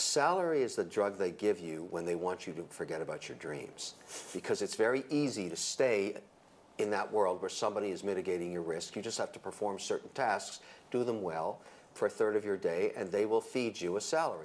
salary is the drug they give you when they want you to forget about your dreams because it's very easy to stay in that world where somebody is mitigating your risk. You just have to perform certain tasks, do them well for a third of your day, and they will feed you a salary.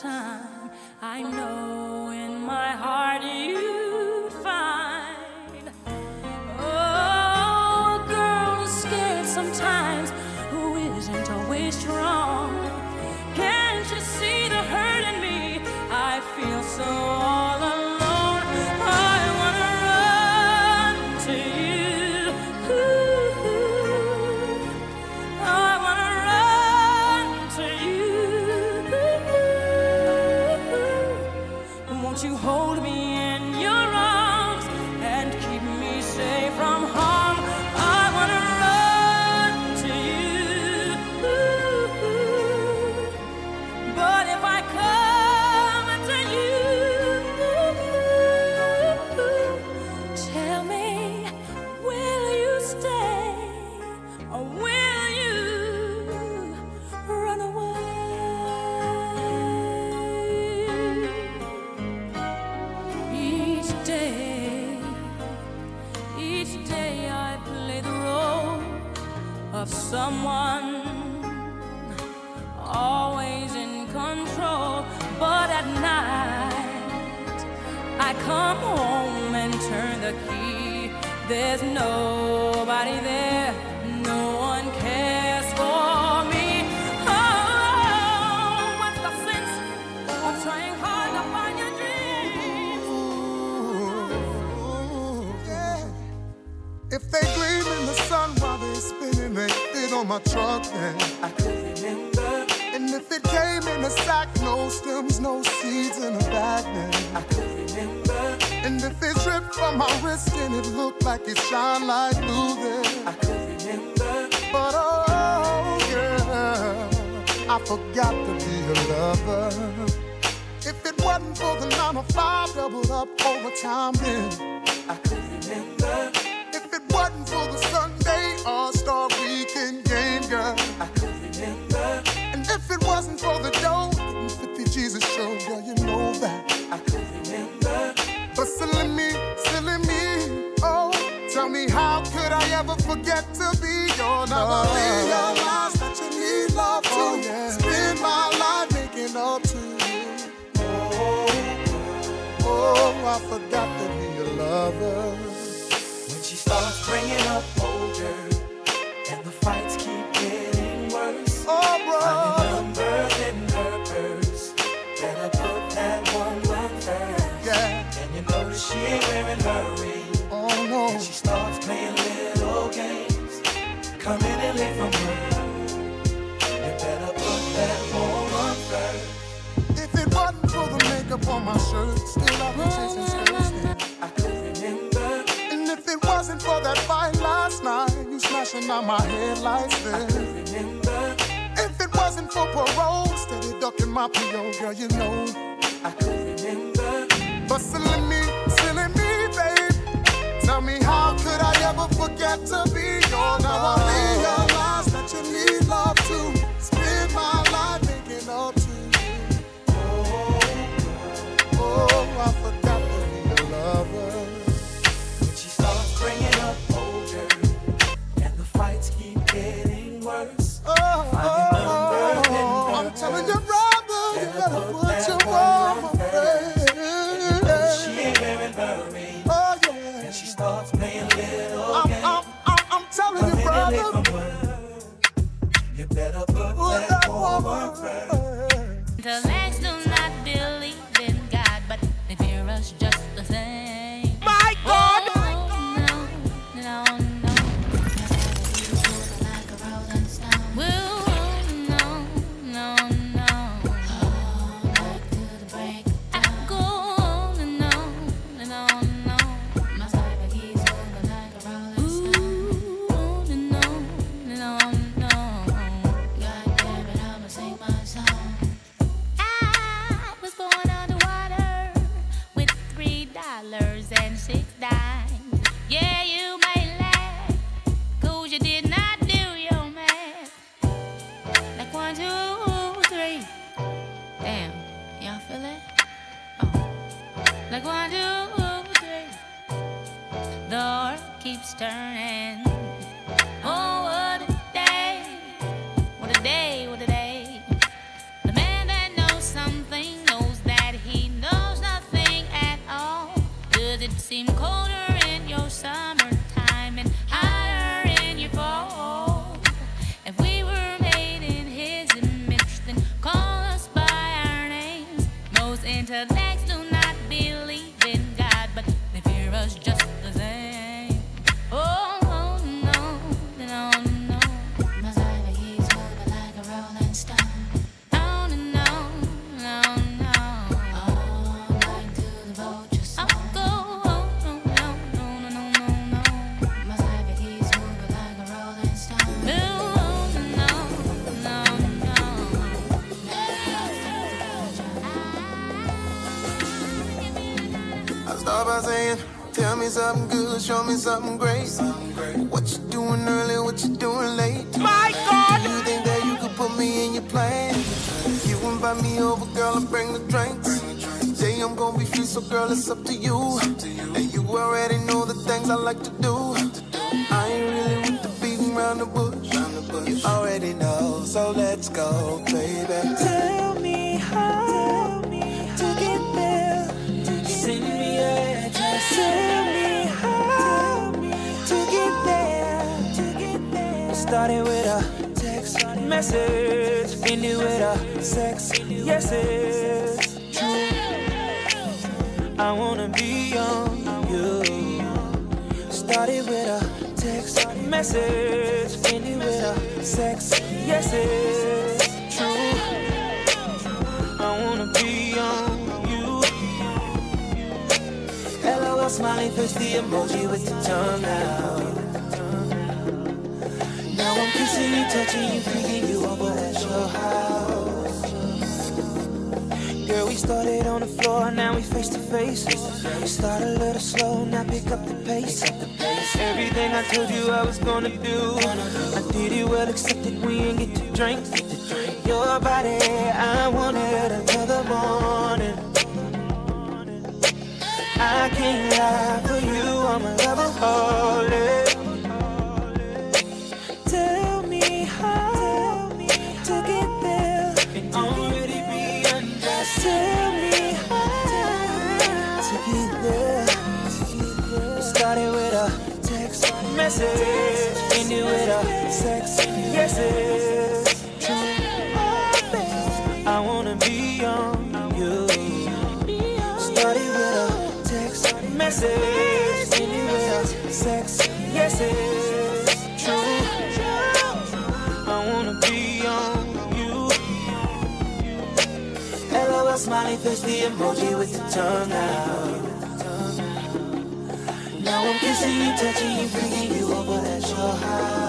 time. I know. I could remember. And if it came in a sack, no stems, no seeds in a bag, I could remember. And if it dripped from my wrist and it looked like it shone like blue, then I could remember. But oh, yeah, I forgot to be a lover. If it wasn't for the nine to five, doubled up overtime, then I could remember. never forget to be your number. Oh. Realize that you need love too. Oh, yeah. Spend my life making up to you. Oh, oh, I forgot to be a lover. out my head like this. If it wasn't for parole, steady ducking my PO, girl, you know. I could remember. But silly me, silly me, babe. Tell me how could I ever forget to be yours? Now I realize that you need love too. Show me something great. What you doing early, what you doing late? My God! You think that you could put me in your plan? You invite me over, girl, and bring the drinks. Say I'm gonna be free, so girl, it's up to you. And you already know the things I like to do. I ain't really with the beating around the bush. You already know, so let's text message, ended with a sex yeses. True, I wanna be on you. Started with a text message, ended with a sex yeses. True, I wanna be on you. LOL smiley face, the emoji with the tongue out. Now I'm kissing you, touching you, house. Girl, we started on the floor, now we face to face. We Start a little slow, now pick up the pace. Everything I told you I was gonna do, I did it well, except that we ain't get to drink. Your body, I wanted until the morning. I can't lie for you, I'm a lover, holy. Message. Ended with a sex yeses. I wanna be on you. Started with a text message. Ended with a sex yeses. True. I wanna be on you. LOL smiley face, the emoji with the tongue out. Now I'm kissing you, touching you, bringing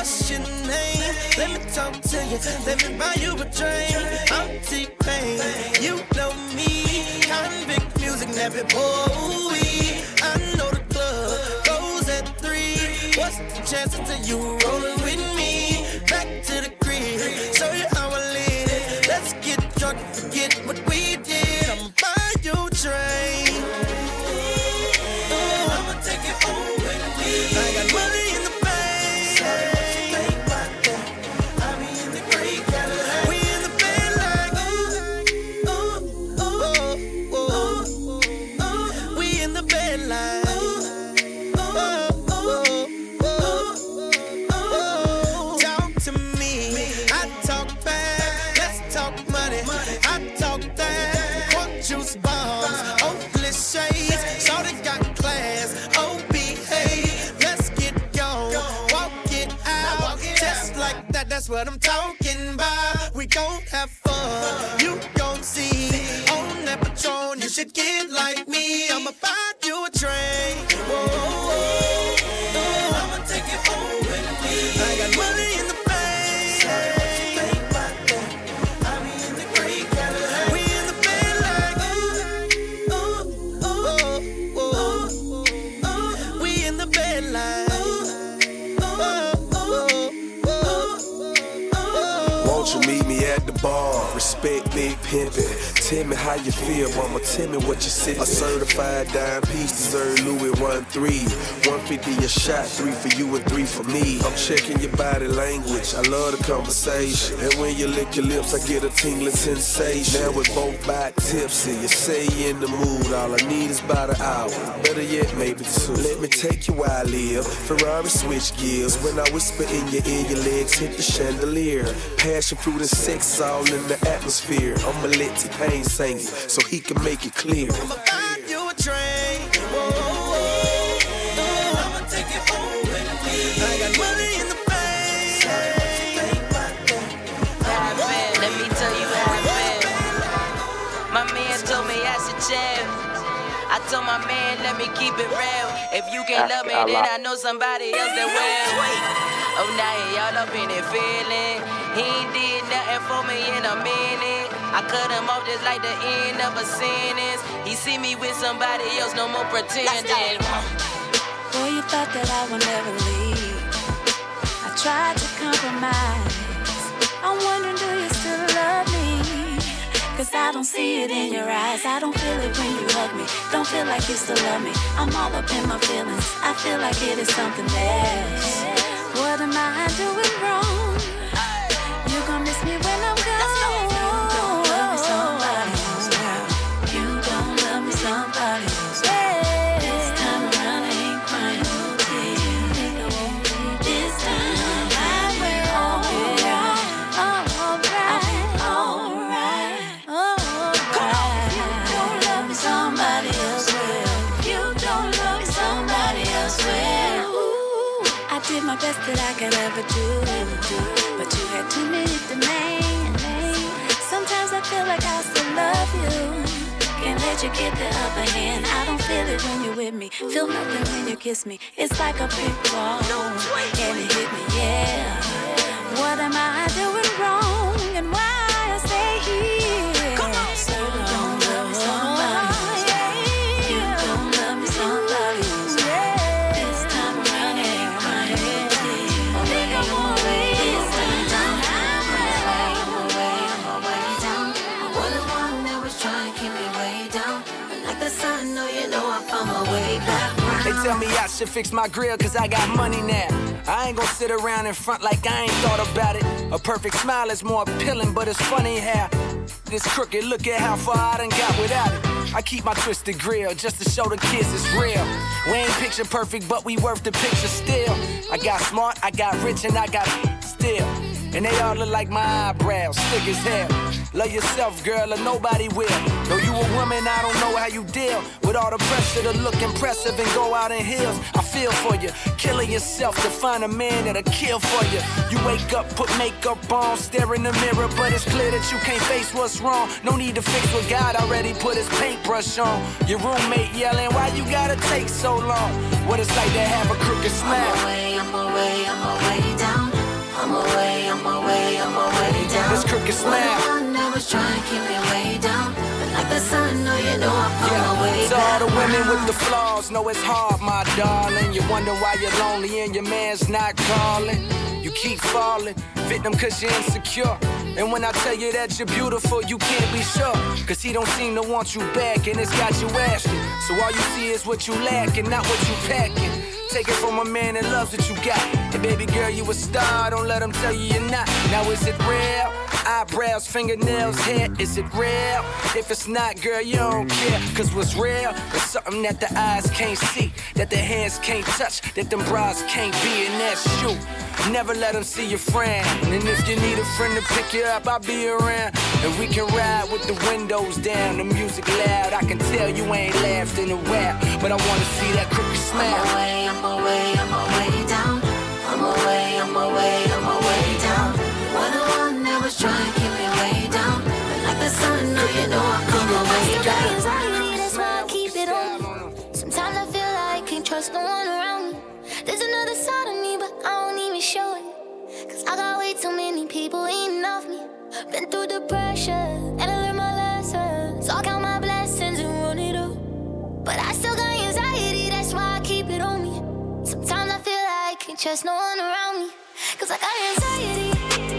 What's your name? Let me talk to you. Let me buy you a drink. I'm T-Pain. You know me. Konvict Muzik, nappy boy. I know the club goes at three. What's the chances of you rolling with me? Back to the crib. What I'm talking about. We gon' have big pimpin'. Tell me how you feel, mama. Tell me what you see. A certified dime piece deserve Louis one three. 150 a shot, three for you and three for me. I'm checking your body language. I love the conversation. And when you lick your lips, I get a tingling sensation. Now we're both back tipsy. You say you in the mood. All I need is about an hour. Better yet, maybe two. Let me take you where I live. Ferrari switch gears. When I whisper in your ear, your legs hit the chandelier. Passion fruit and sex all in the atmosphere. I'ma let T-Pain it so he can make it clear. I'ma buy you a drink. I'ma take it home with me. I got money in the I let me tell you how I. My man told me I should chill. I told my man, let me keep it real. If you can't love me, then I know somebody else that will. Oh, now he all up in it feeling. He ain't did nothing for me in a minute. I cut him off just like the end of a sentence. He see me with somebody else, no more pretending. Boy, you thought that I would never leave. I tried to compromise. I'm wondering, do you still love me? Cause I don't see it in your eyes. I don't feel it when you hug me. Don't feel like you still love me. I'm all up in my feelings. I feel like it is something else. What am I doing wrong? You gon' miss me when I'm gone. My best that I could ever do, but you had too many demands. Sometimes I feel like I still love you. Can't let you get the upper hand. I don't feel it when you're with me. Feel nothing when you kiss me. It's like a big wall. And it hit me, yeah. What am I doing wrong? And why should fix my grill cause I got money now. I ain't gonna sit around in front like I ain't thought about it. A perfect smile is more appealing, but it's funny how this crooked look at how far I done got without it. I keep my twisted grill just to show the kids it's real. We ain't picture perfect, but we worth the picture still. I got smart, I got rich, and I got. And they all look like my eyebrows, thick as hell. Love yourself, girl, or nobody will. Though you a woman, I don't know how you deal with all the pressure to look impressive and go out in heels. I feel for you, killing yourself to find a man that'll kill for you. You wake up, put makeup on, stare in the mirror, but it's clear that you can't face what's wrong. No need to fix what God already put his paintbrush on. Your roommate yelling, why you gotta take so long? What it's like to have a crooked smile. I'm away, I'm away, I'm away down. I'm away, I'm away, I'm away down. This crooked. One that was trying to keep me way down. But like the sun, no, you know I'm on my way To all the women with the flaws, know it's hard, my darling. You wonder why you're lonely and your man's not calling. You keep falling, victim cause you're insecure. And when I tell you that you're beautiful, you can't be sure. Cause he don't seem to want you back, and it's got you asking. So all you see is what you lack and not what you packing. Take it from a man that loves what you got. And baby girl, you a star, don't let him tell you you're not. Now is it real? Eyebrows, fingernails, hair, is it real? If it's not, girl, you don't care. Cause what's real is something that the eyes can't see, that the hands can't touch, that them bras can't be, and that's you. Never let them see your friend. And if you need a friend to pick you up, I'll be around. And we can ride with the windows down, the music loud. I can tell you ain't laughed in a while, but I wanna see that crooked smile. I'm away, I'm away, I'm away down. I'm away, I'm away, I'm away was trying to keep me way down. But like the sun, no, you know I'm my way Still got back. anxiety, that's why I keep it on. Sometimes I feel like I can't trust no one around me. There's another side of me, but I don't even show it. Cause I got way too many people eating off me. Been through the pressure, and I learned my lesson. So I count my blessings and run it up. But I still got anxiety, that's why I keep it on me. Sometimes I feel like I can't trust no one around me. Cause I got anxiety.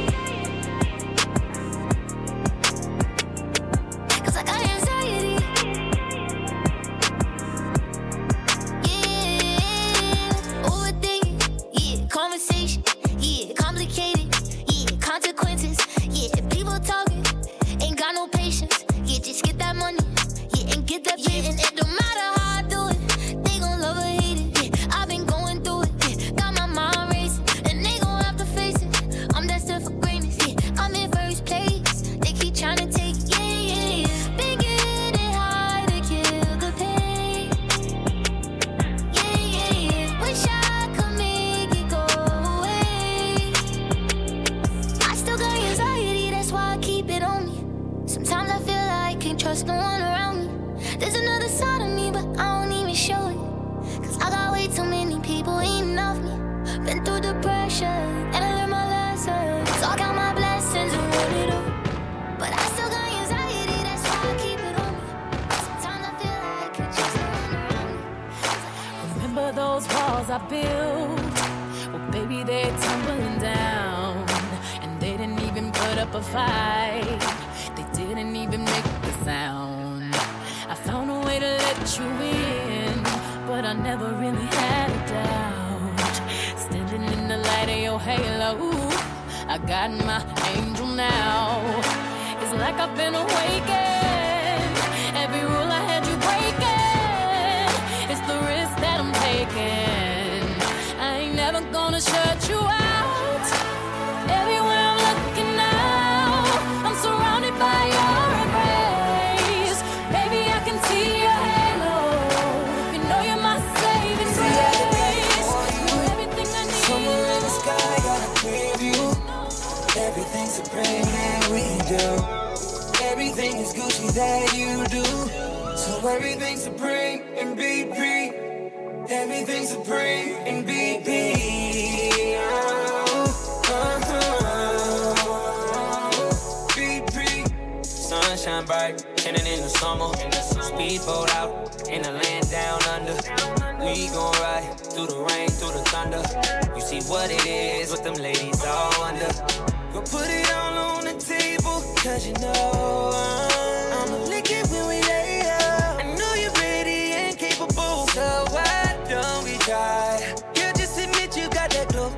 You I'ma lick it when we lay up. I know you're and capable, so why don't we try? Just admit you got that glow.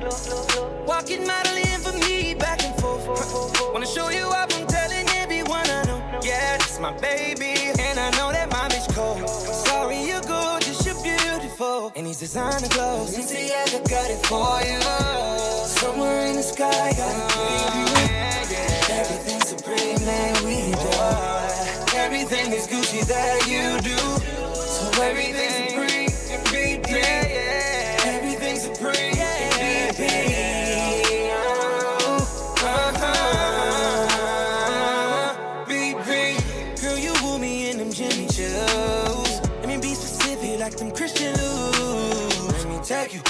Walking, modeling for me, back and forth. Wanna show you off, I'm telling everyone I know. Yeah, this my baby, and I know that my bitch cold. Sorry, you're gorgeous, you're beautiful. And these designer clothes, Balenciaga got it for you. Somewhere in the sky, gotta a preview. Everything we. Everything is Gucci that you do. So everything supreme in BP. Everything supreme in BP. Uh-huh. BP. Girl, you woo me in them Jimmy. Let me be specific like them Christian. Let me you,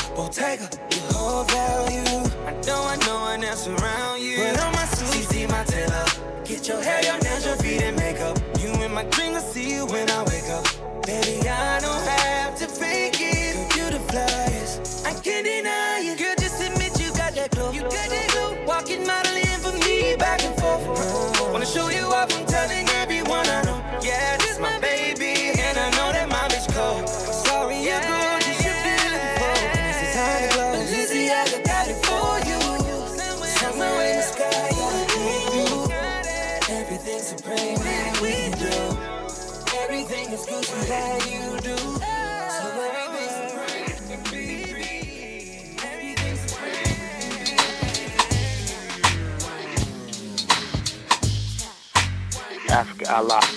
Allah.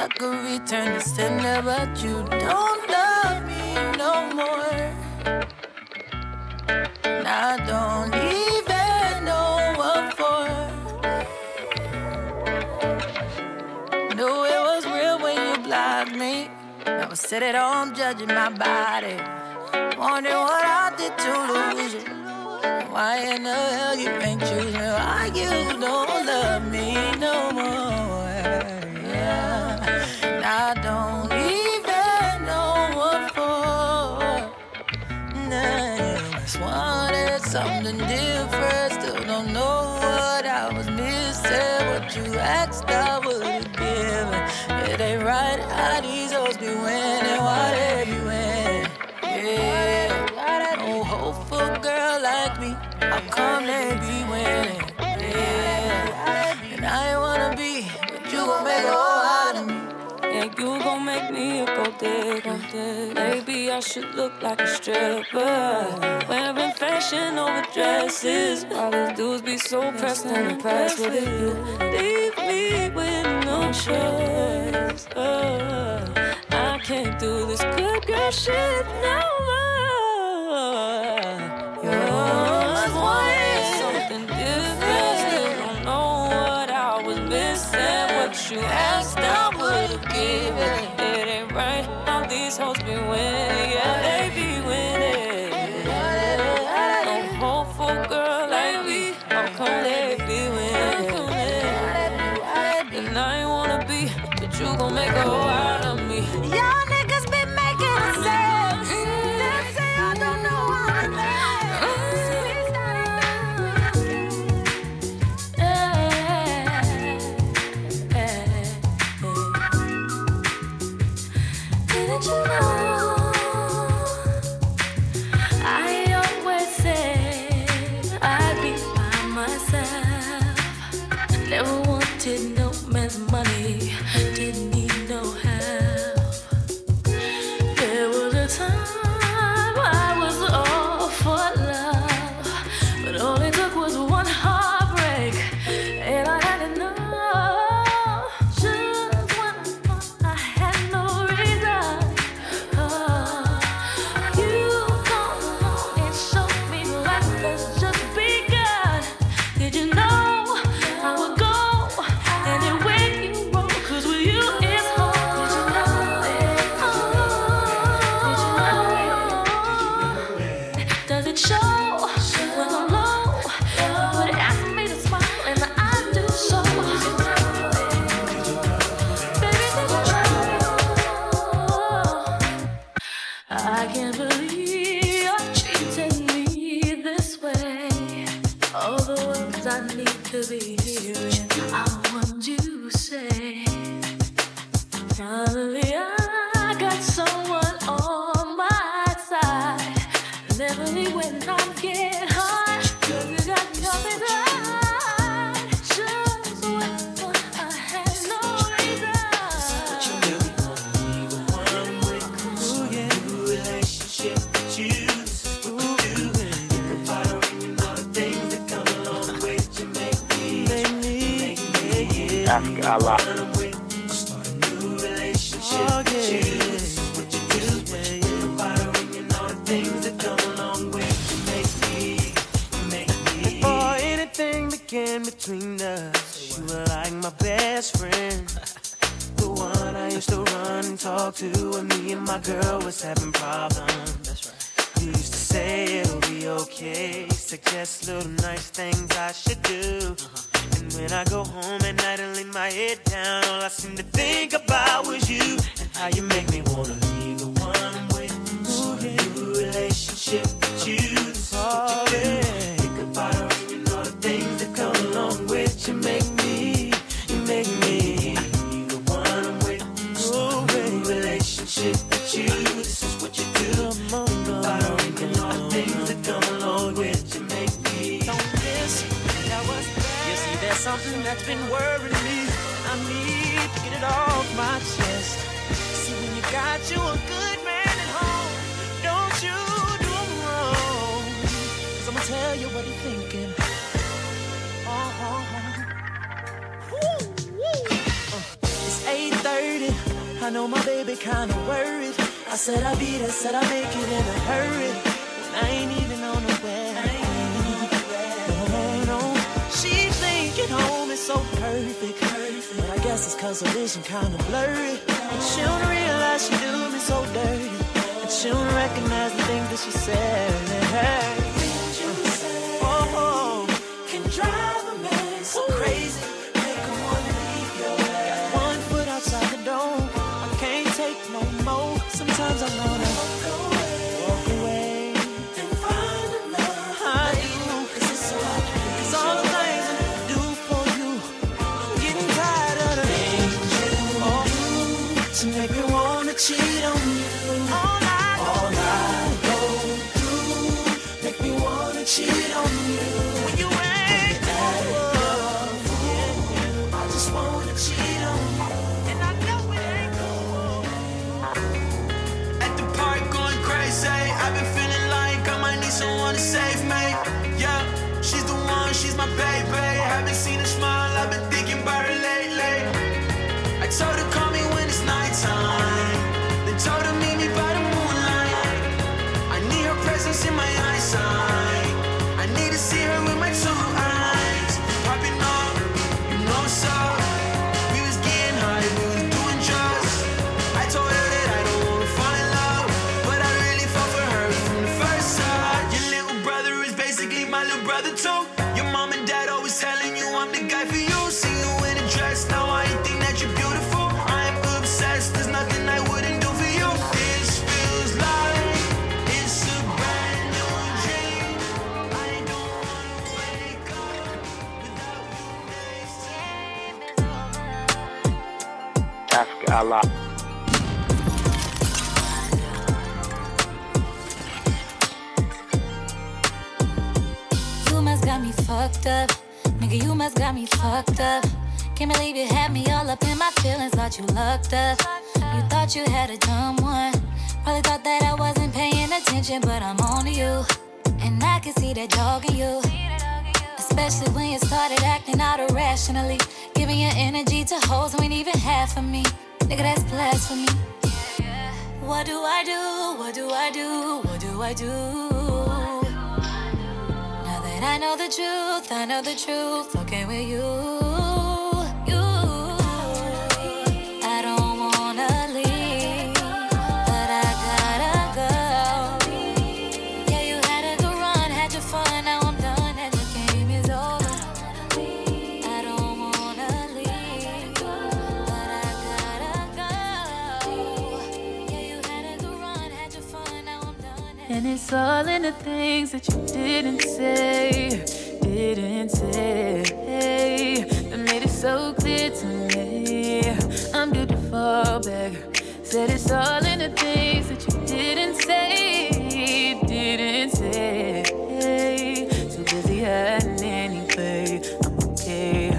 I could return the sender, but you don't love me no more. And I don't even know what for. Knew it was real when you blocked me. I was sitting at home judging my body. Wondering what I did to lose you. Why in the hell you ain't choosing? Why you don't love me no more? something different. Still don't know what I was missing. What you asked, I was giving. It ain't right how these hoes be winning. Why they be winning? Yeah, no hopeful girl like me. How come they be winning? Yeah, and I ain't wanna be, but you gon' make a whole out of me. Yeah, you gon' make me a thick. Maybe I should look like a stripper. Wearing fashion over dresses. All these dudes be so pressed and impressed with it. You leave me with no choice. Oh, I can't do this good girl shit no more. You're always wanting something different. Still don't know what I was missing. What you asked, I would have given always holds me when, yeah. I know my baby kinda worried. I said I'd be there, said I'd make it in a hurry. When I ain't even on the way. Home is so perfect. But I guess it's cause her vision kinda blurry. And she don't realize she do me so dirty. And she don't recognize the things that she said. Ask You must got me fucked up. Nigga, you must got me fucked up. Can't believe you had me all up in my feelings. Thought you lucked up. You thought you had a dumb one. Probably thought that I wasn't paying attention, but I'm on to you. And I can see that dog in you. Especially when you started acting out irrationally. Giving your energy to hoes who ain't even half of me. Nigga, that's blasphemy. What do I do? What do I do? What do I do? Now that I know the truth, I know the truth. Okay with. You. It's all in the things that you didn't say, didn't say, that made it so clear to me. I'm beautiful, back. Said it's all in the things that you didn't say, didn't say. So busy hiding anyway. I'm okay.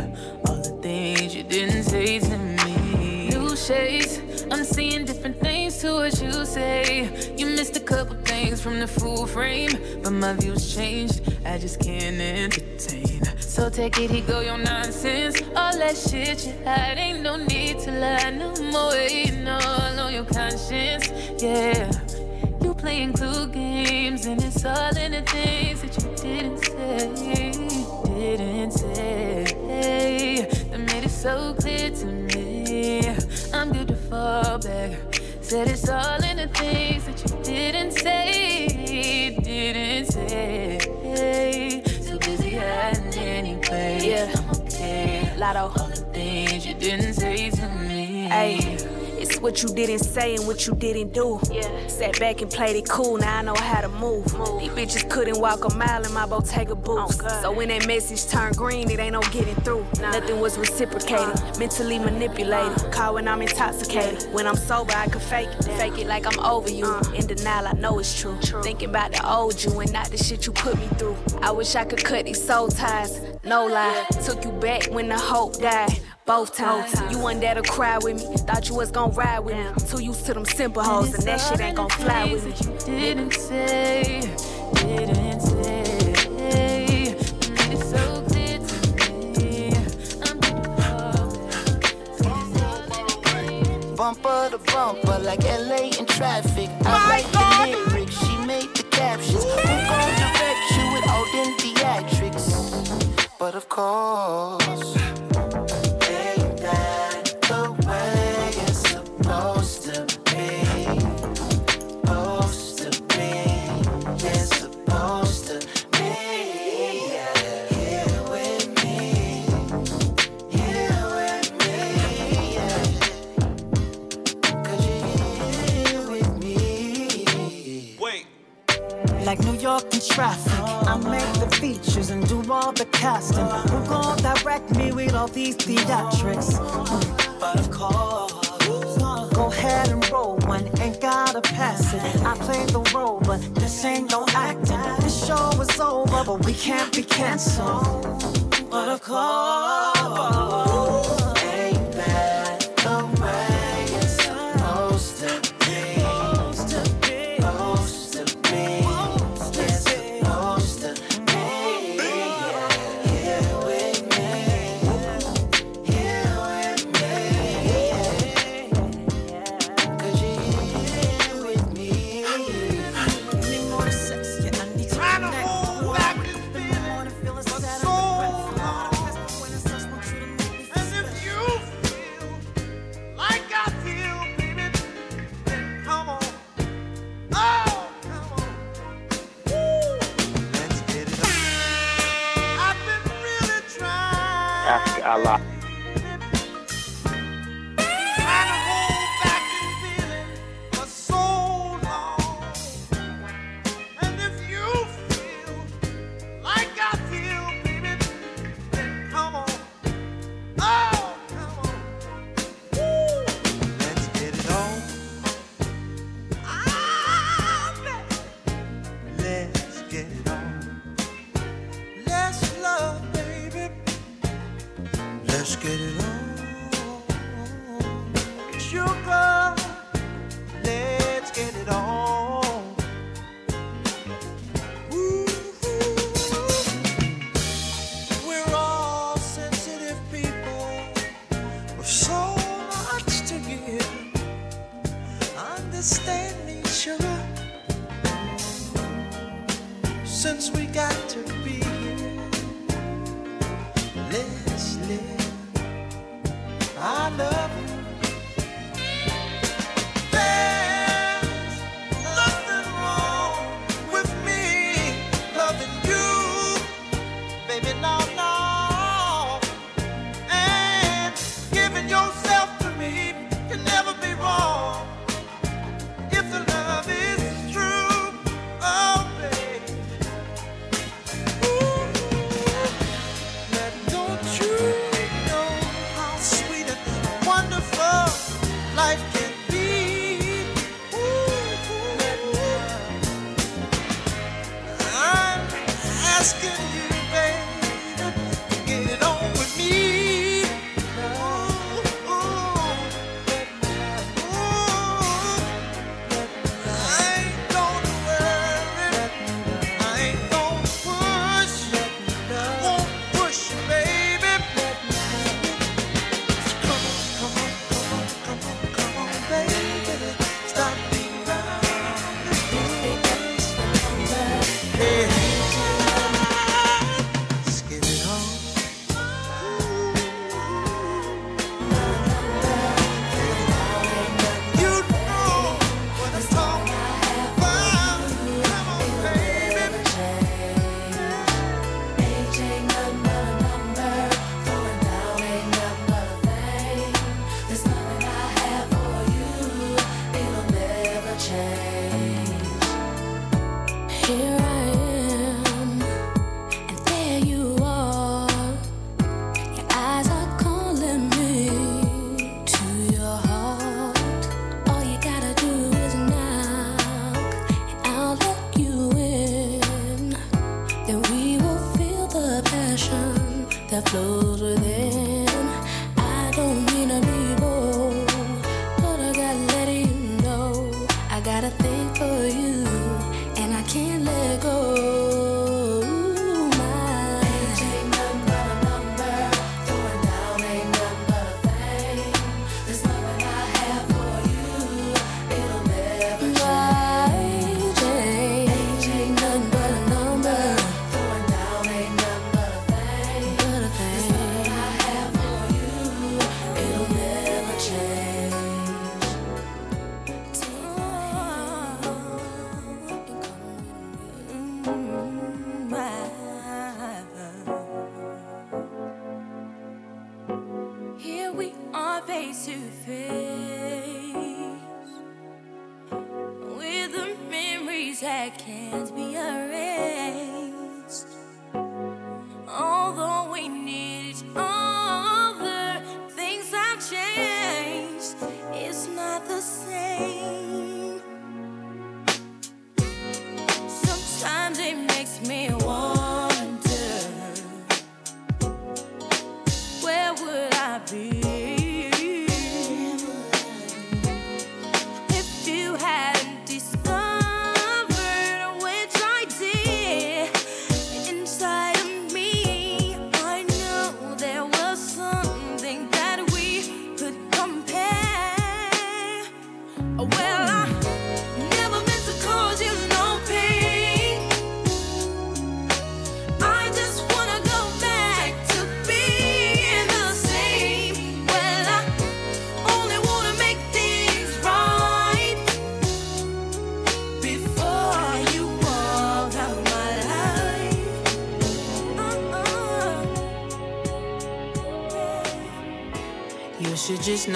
All the things you didn't say to me. New shades. I'm seeing different things to what you say. You missed a couple things from the full frame, but my views changed. I just can't entertain. So take it, he go your nonsense. All that shit you hide, ain't no need to lie no more. Ain't all on your conscience, yeah. You playing clue games, and it's all in the things that you didn't say, didn't say. That made it so clear to me. I'm good to fall back. Said it's all in the things that you didn't say, didn't say. So busy hiding anyway. Yeah, I'm okay. A lot of other things you didn't say to me. Hey, it's what you didn't say and what you didn't do. Yeah. Sat back and played it cool, now I know how to move. These bitches couldn't walk a mile in my Bottega boots. Oh, so when that message turned green, it ain't no getting through. Nothing was reciprocated, uh. mentally manipulated. Uh. Call when I'm intoxicated. When I'm sober, I could fake it. Fake it like I'm over you. Uh. In denial, I know it's true. Thinking about the old you and not the shit you put me through. I wish I could cut these soul ties. No lie, took you back when the hope died. Both times, you wasn't there to cry with me. Thought you was gonna ride with me. Too used to them simple hoes, and that shit ain't gonna fly with me. Didn't say, didn't say. It's so clear to me. Bumper to bumper, like LA in traffic. I write the lyrics, she made the captions. Who gon' direct you with all them theatrics? But of course. Traffic, I make the features and do all the casting. Who gon' direct me with all these theatrics? But of course, go ahead and roll one, ain't gotta pass it. I play the role, but this ain't no acting. This show is over, but we can't be canceled. But of course,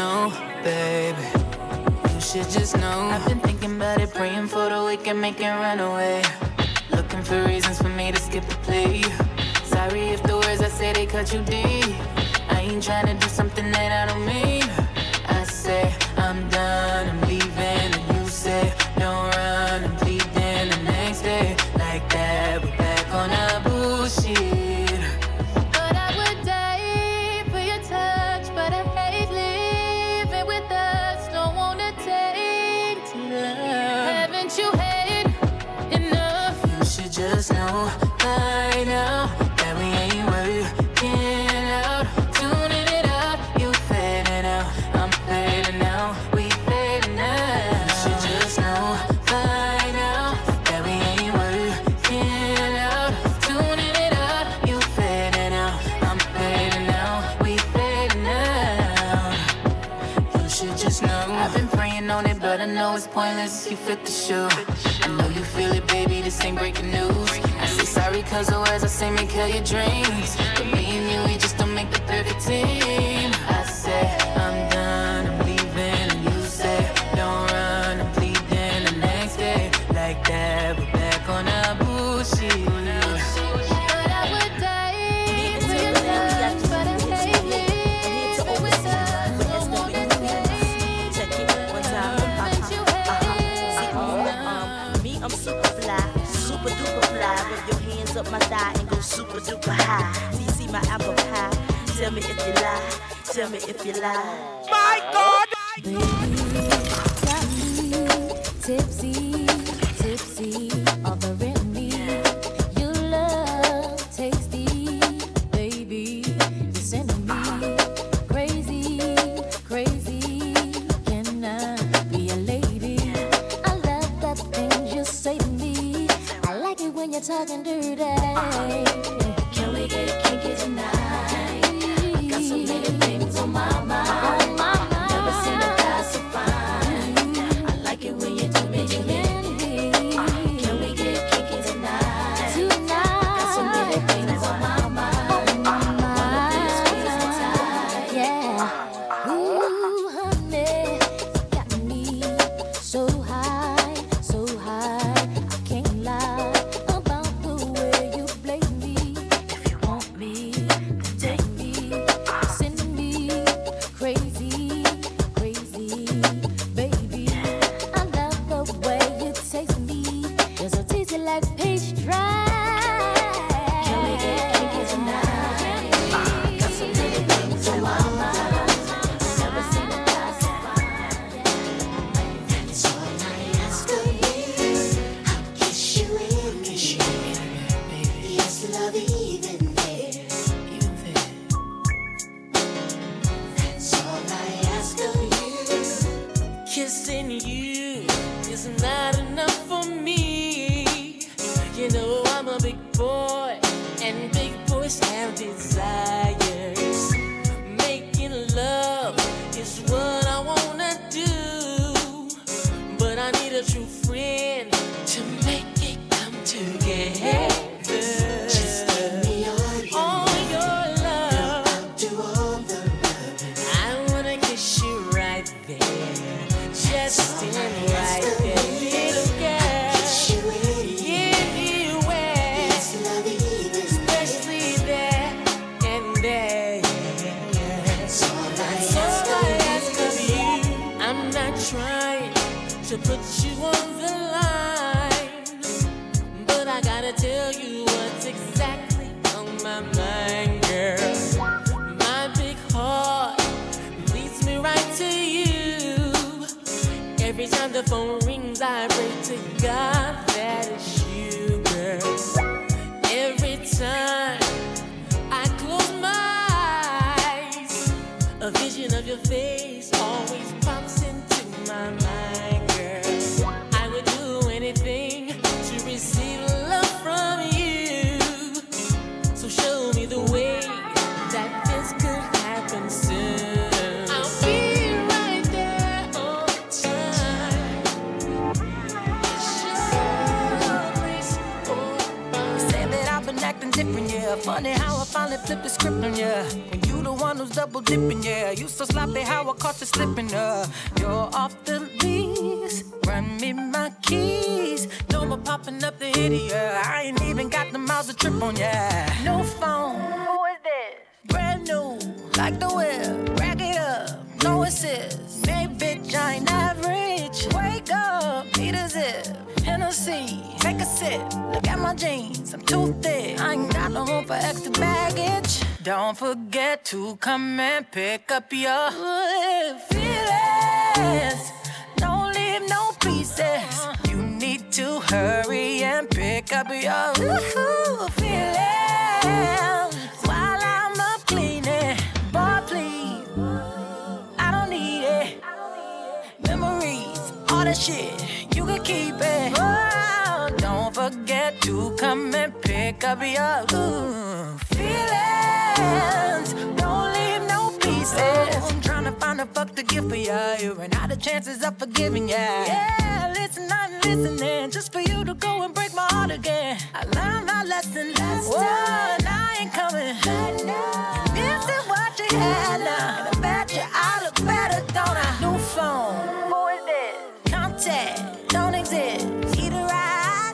know, baby. You should just know. I've been thinking about it, praying for the weekend, making run away. Looking for reasons for me to skip the plea. Sorry if the words I say they cut you deep. I ain't trying to do something that I don't mean. you fit the shoe. I know you feel it, baby, this ain't breaking news. I say sorry, cause the words I say may kill your dreams. But me and you, we just don't make the perfect team. super high. Do you see my apple pie? Tell me if you lie. Tell me if you lie. Tell you what's exactly on my mind, girl. My big heart leads me right to you. Every time the phone rings, I pray to God that it's you, girl. Every time I close my eyes, a vision of your face finally flipped the script on ya. When you the one who's double dipping, yeah. You so sloppy how I caught you slipping, uh. You're off the lease. Run me my keys. No more popping up the hitty, yeah. I ain't even got the miles to trip on, ya. No phone. Who is this? Brand new. Like the whip. Rack it up. No assist. Hey, bitch, I ain't average. Wake up. Need a zip. Hennessy, take a sip. Look at my jeans, I'm too thick. I ain't got no room for extra baggage. Don't forget to come and pick up your feelings. Don't leave no pieces. You need to hurry and pick up your feelings while I'm up cleaning. Boy, please, I don't need it. Memories, all that shit, you keep it. Oh, don't forget to come and pick up your ooh, feelings. Don't leave no pieces. I'm trying to find a fuck to give for ya. You ran out of chances of forgiving ya. Yeah, listen, I'm listening just for you to go and break my heart again. I learned my lesson last time. I ain't coming. This is what you had now. And I bet you I look better, don't I? New phone. Who is this? Contact.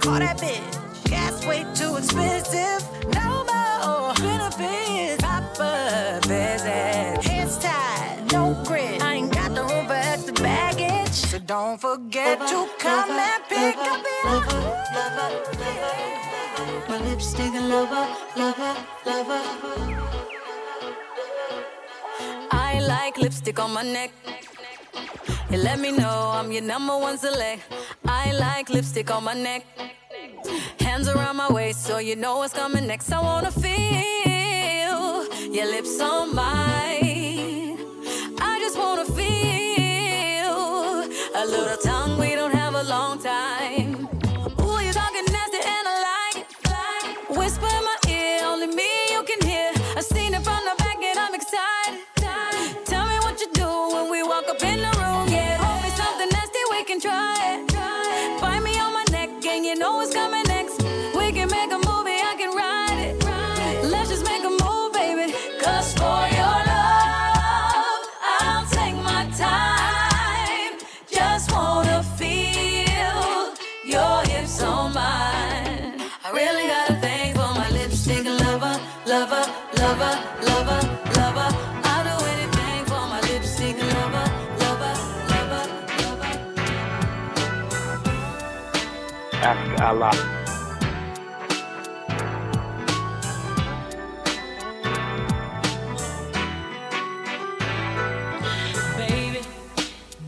Call that bitch. Gas way too expensive. No more benefits. Proper visit. Hands tied. No grit. I ain't got the room for extra baggage. So don't forget to come and pick up your My lipstick and lover, lover, lover. I like lipstick on my neck. You let me know I'm your number one select. I like lipstick on my neck. Hands around my waist so you know what's coming next. I wanna feel your lips on mine. I just wanna feel a little tongue. We don't have a long time. Baby,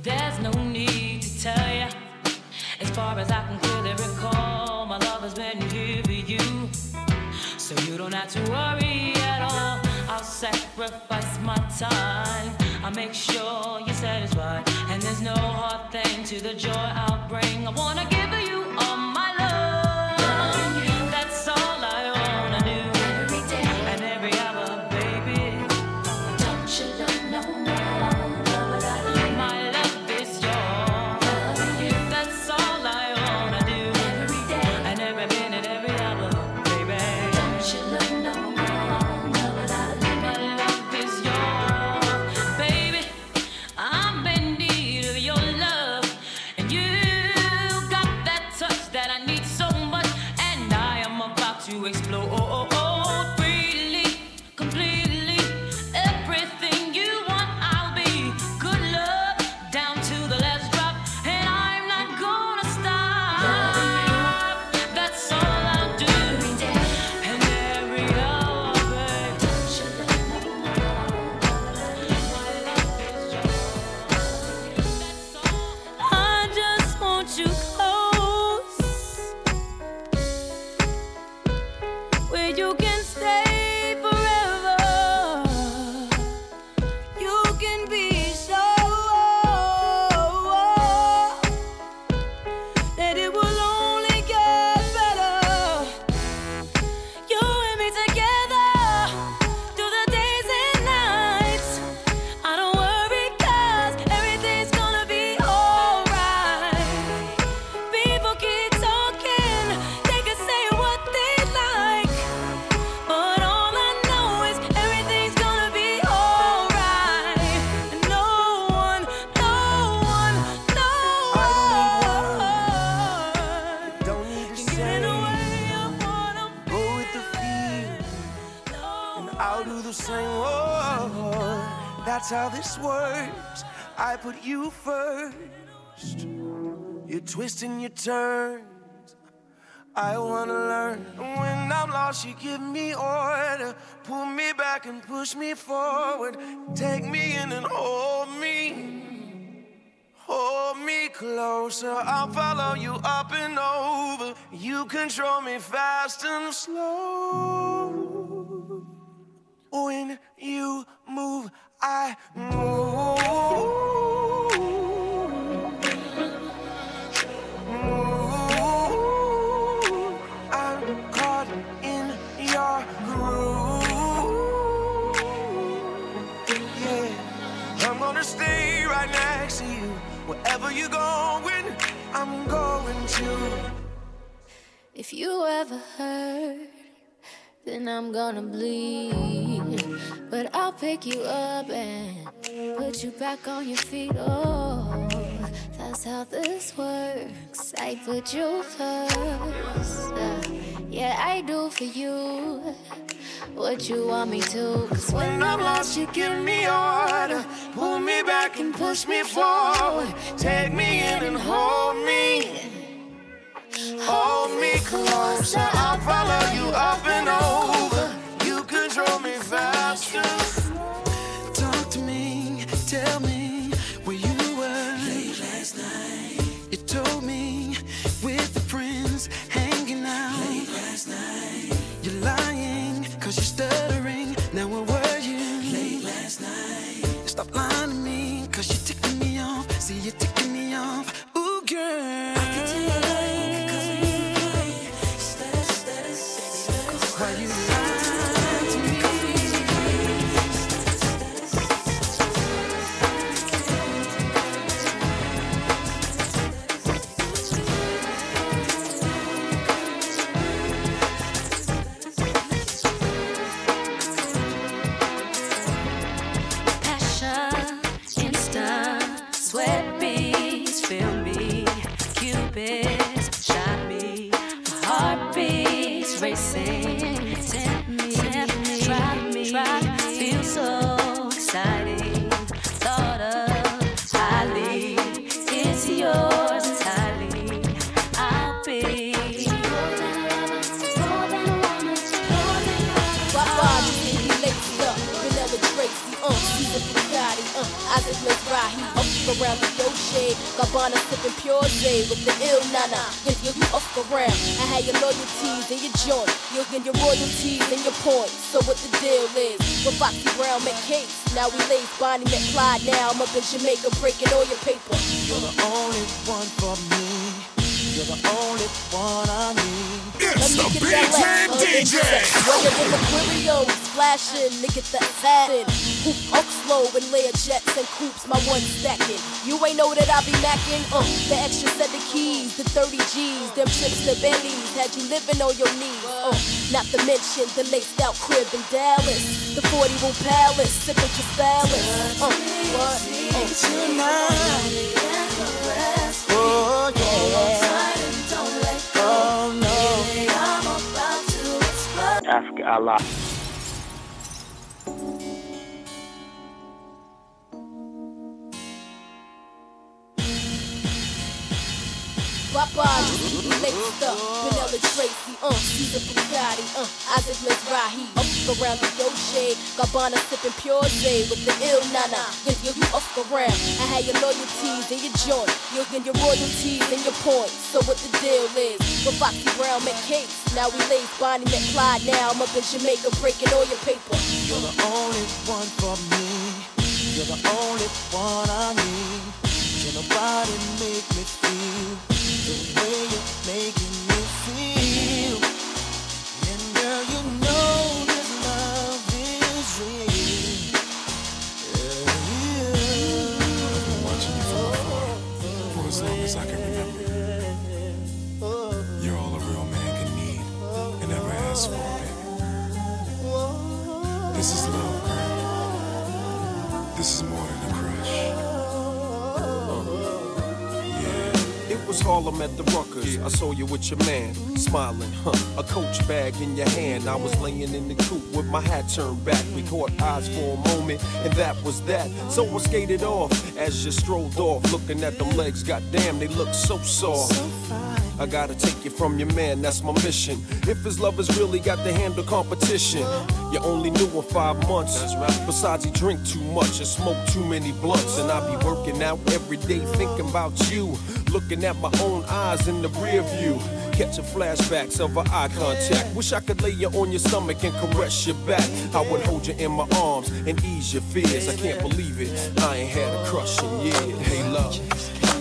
there's no need to tell ya. As far as I can clearly recall, my love has been here for you. So you don't have to worry at all. I'll sacrifice my time. I'll make sure you're satisfied. And there's no hard thing to the joy I'll bring. I wanna put you first. You're twisting your turns. I wanna learn. When I'm lost, you give me order. Pull me back and push me forward. Take me in and hold me. Hold me closer. I'll follow you up and over. You control me fast and slow. When you move, I. Move. Wherever you're going, I'm going to. If you ever hurt, then I'm gonna bleed. But I'll pick you up and put you back on your feet. Oh, that's how this works. I put you first. Yeah, I do for you what you want me to. Cause when I'm lost, you give me order. Pull me back and push me forward. Take me in and hold me. Hold me closer. I'll follow you up and over. You control me faster. Girl. Around the Dolce, Gabbana sipping pure J with the ill nana, if you up around, I had your loyalties and your joint, you'll get your royalties and your points, so what the deal is, with Foxy Brown make Case, now we lace Bonnie Clyde, now I'm up in Jamaica breaking all your paper. You're the only one for me. You're the only one I need. It's Let the me get Big Time DJ. Running in the Quirios, flashing, nigga that satin. Hoop up slow and layer jets and coops, my one stacking. You ain't know that I be macking, uh, the extra set of keys, the 30 G's, them trips to Bentley's, had you living on your knees, uh, not to mention the laced out crib in Dallas, the 40 room palace, sipping Crystallis, uh, what? Uh, Tonight. Oh, yeah. Oh, no. Ask Allah. Just laced up. Vanilla Tracy, uh, Versace Bugatti, uh, Isaac Mizrahi. Up around the Dolce, Gabbana sipping pure J with the ill nana. If you up around, I had your loyalties in your joint. You'll get your royalties and your points. So what the deal is? With Foxy Brown met Case. Now we lace Bonnie Clyde. Now I'm up in Jamaica breaking all your paper. You're the only one for me. You're the only one I need. Can nobody make me feel the way you're making me feel? And girl, you know was Harlem at the Ruckers. I saw you with your man, smiling, huh? A coach bag in your hand. I was laying in the coop with my hat turned back. We caught eyes for a moment, and that was that. So I skated off as you strolled off, looking at them legs. Goddamn, they look so soft. I gotta take you from your man, that's my mission. If his love has really got to handle competition, you only knew him five months. Besides, he drink too much and smoke too many blunts. And I be working out every day thinking about you. Looking at my own eyes in the rear view. Catching flashbacks of our eye contact. Wish I could lay you on your stomach and caress your back. I would hold you in my arms and ease your fears. I can't believe it. I ain't had a crush in years. Hey, love.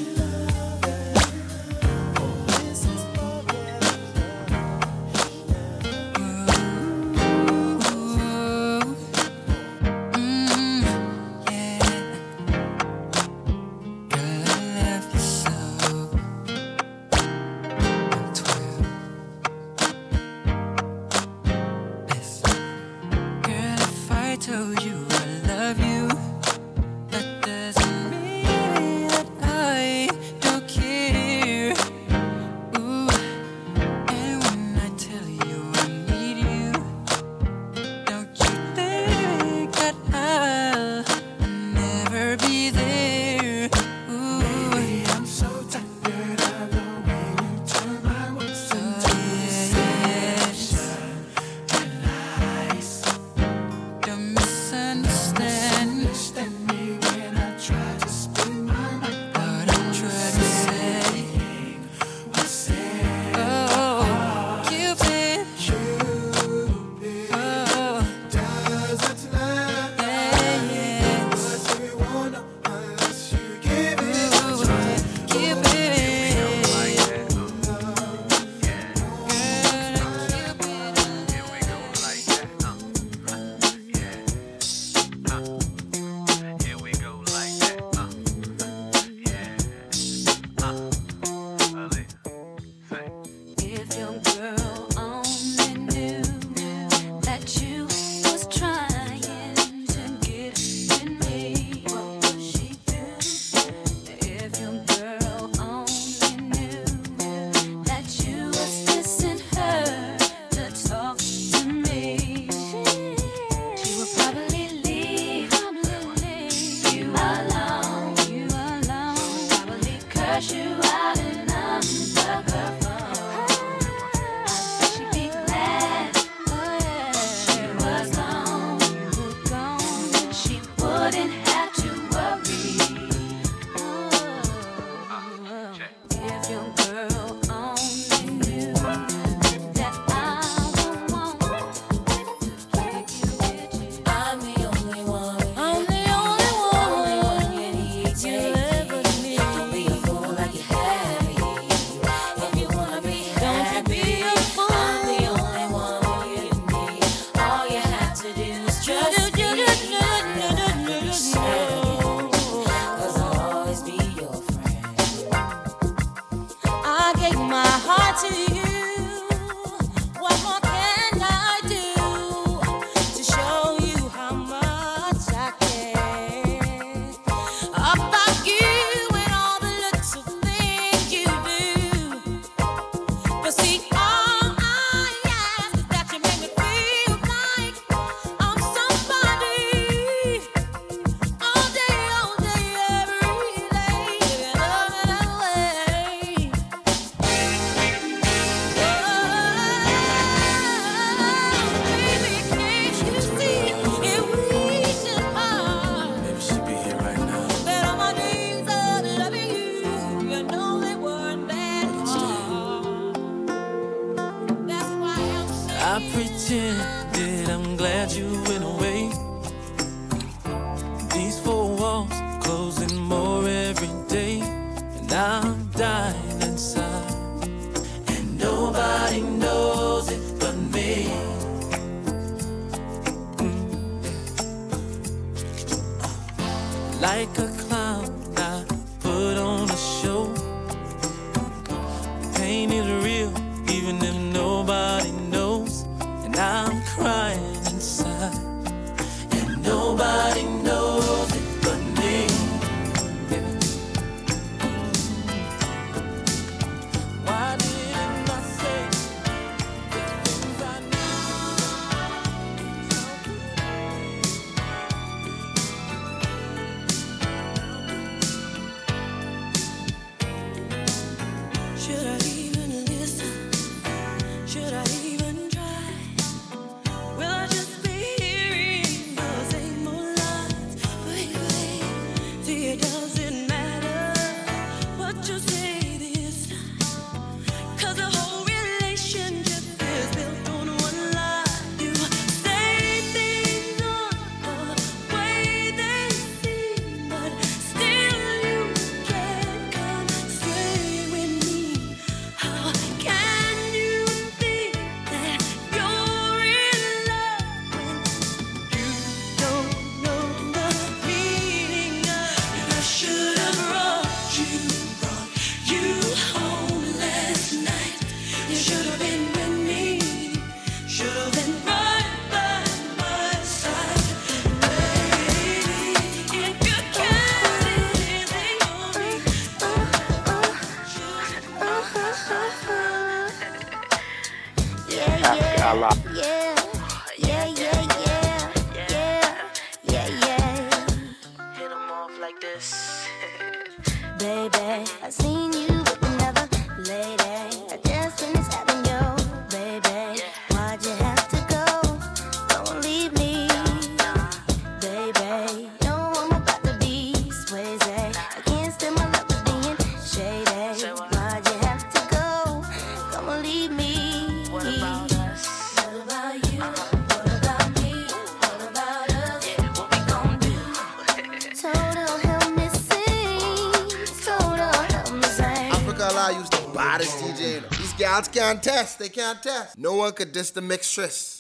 Gods can't test. They can't test. No one could diss the mixtress.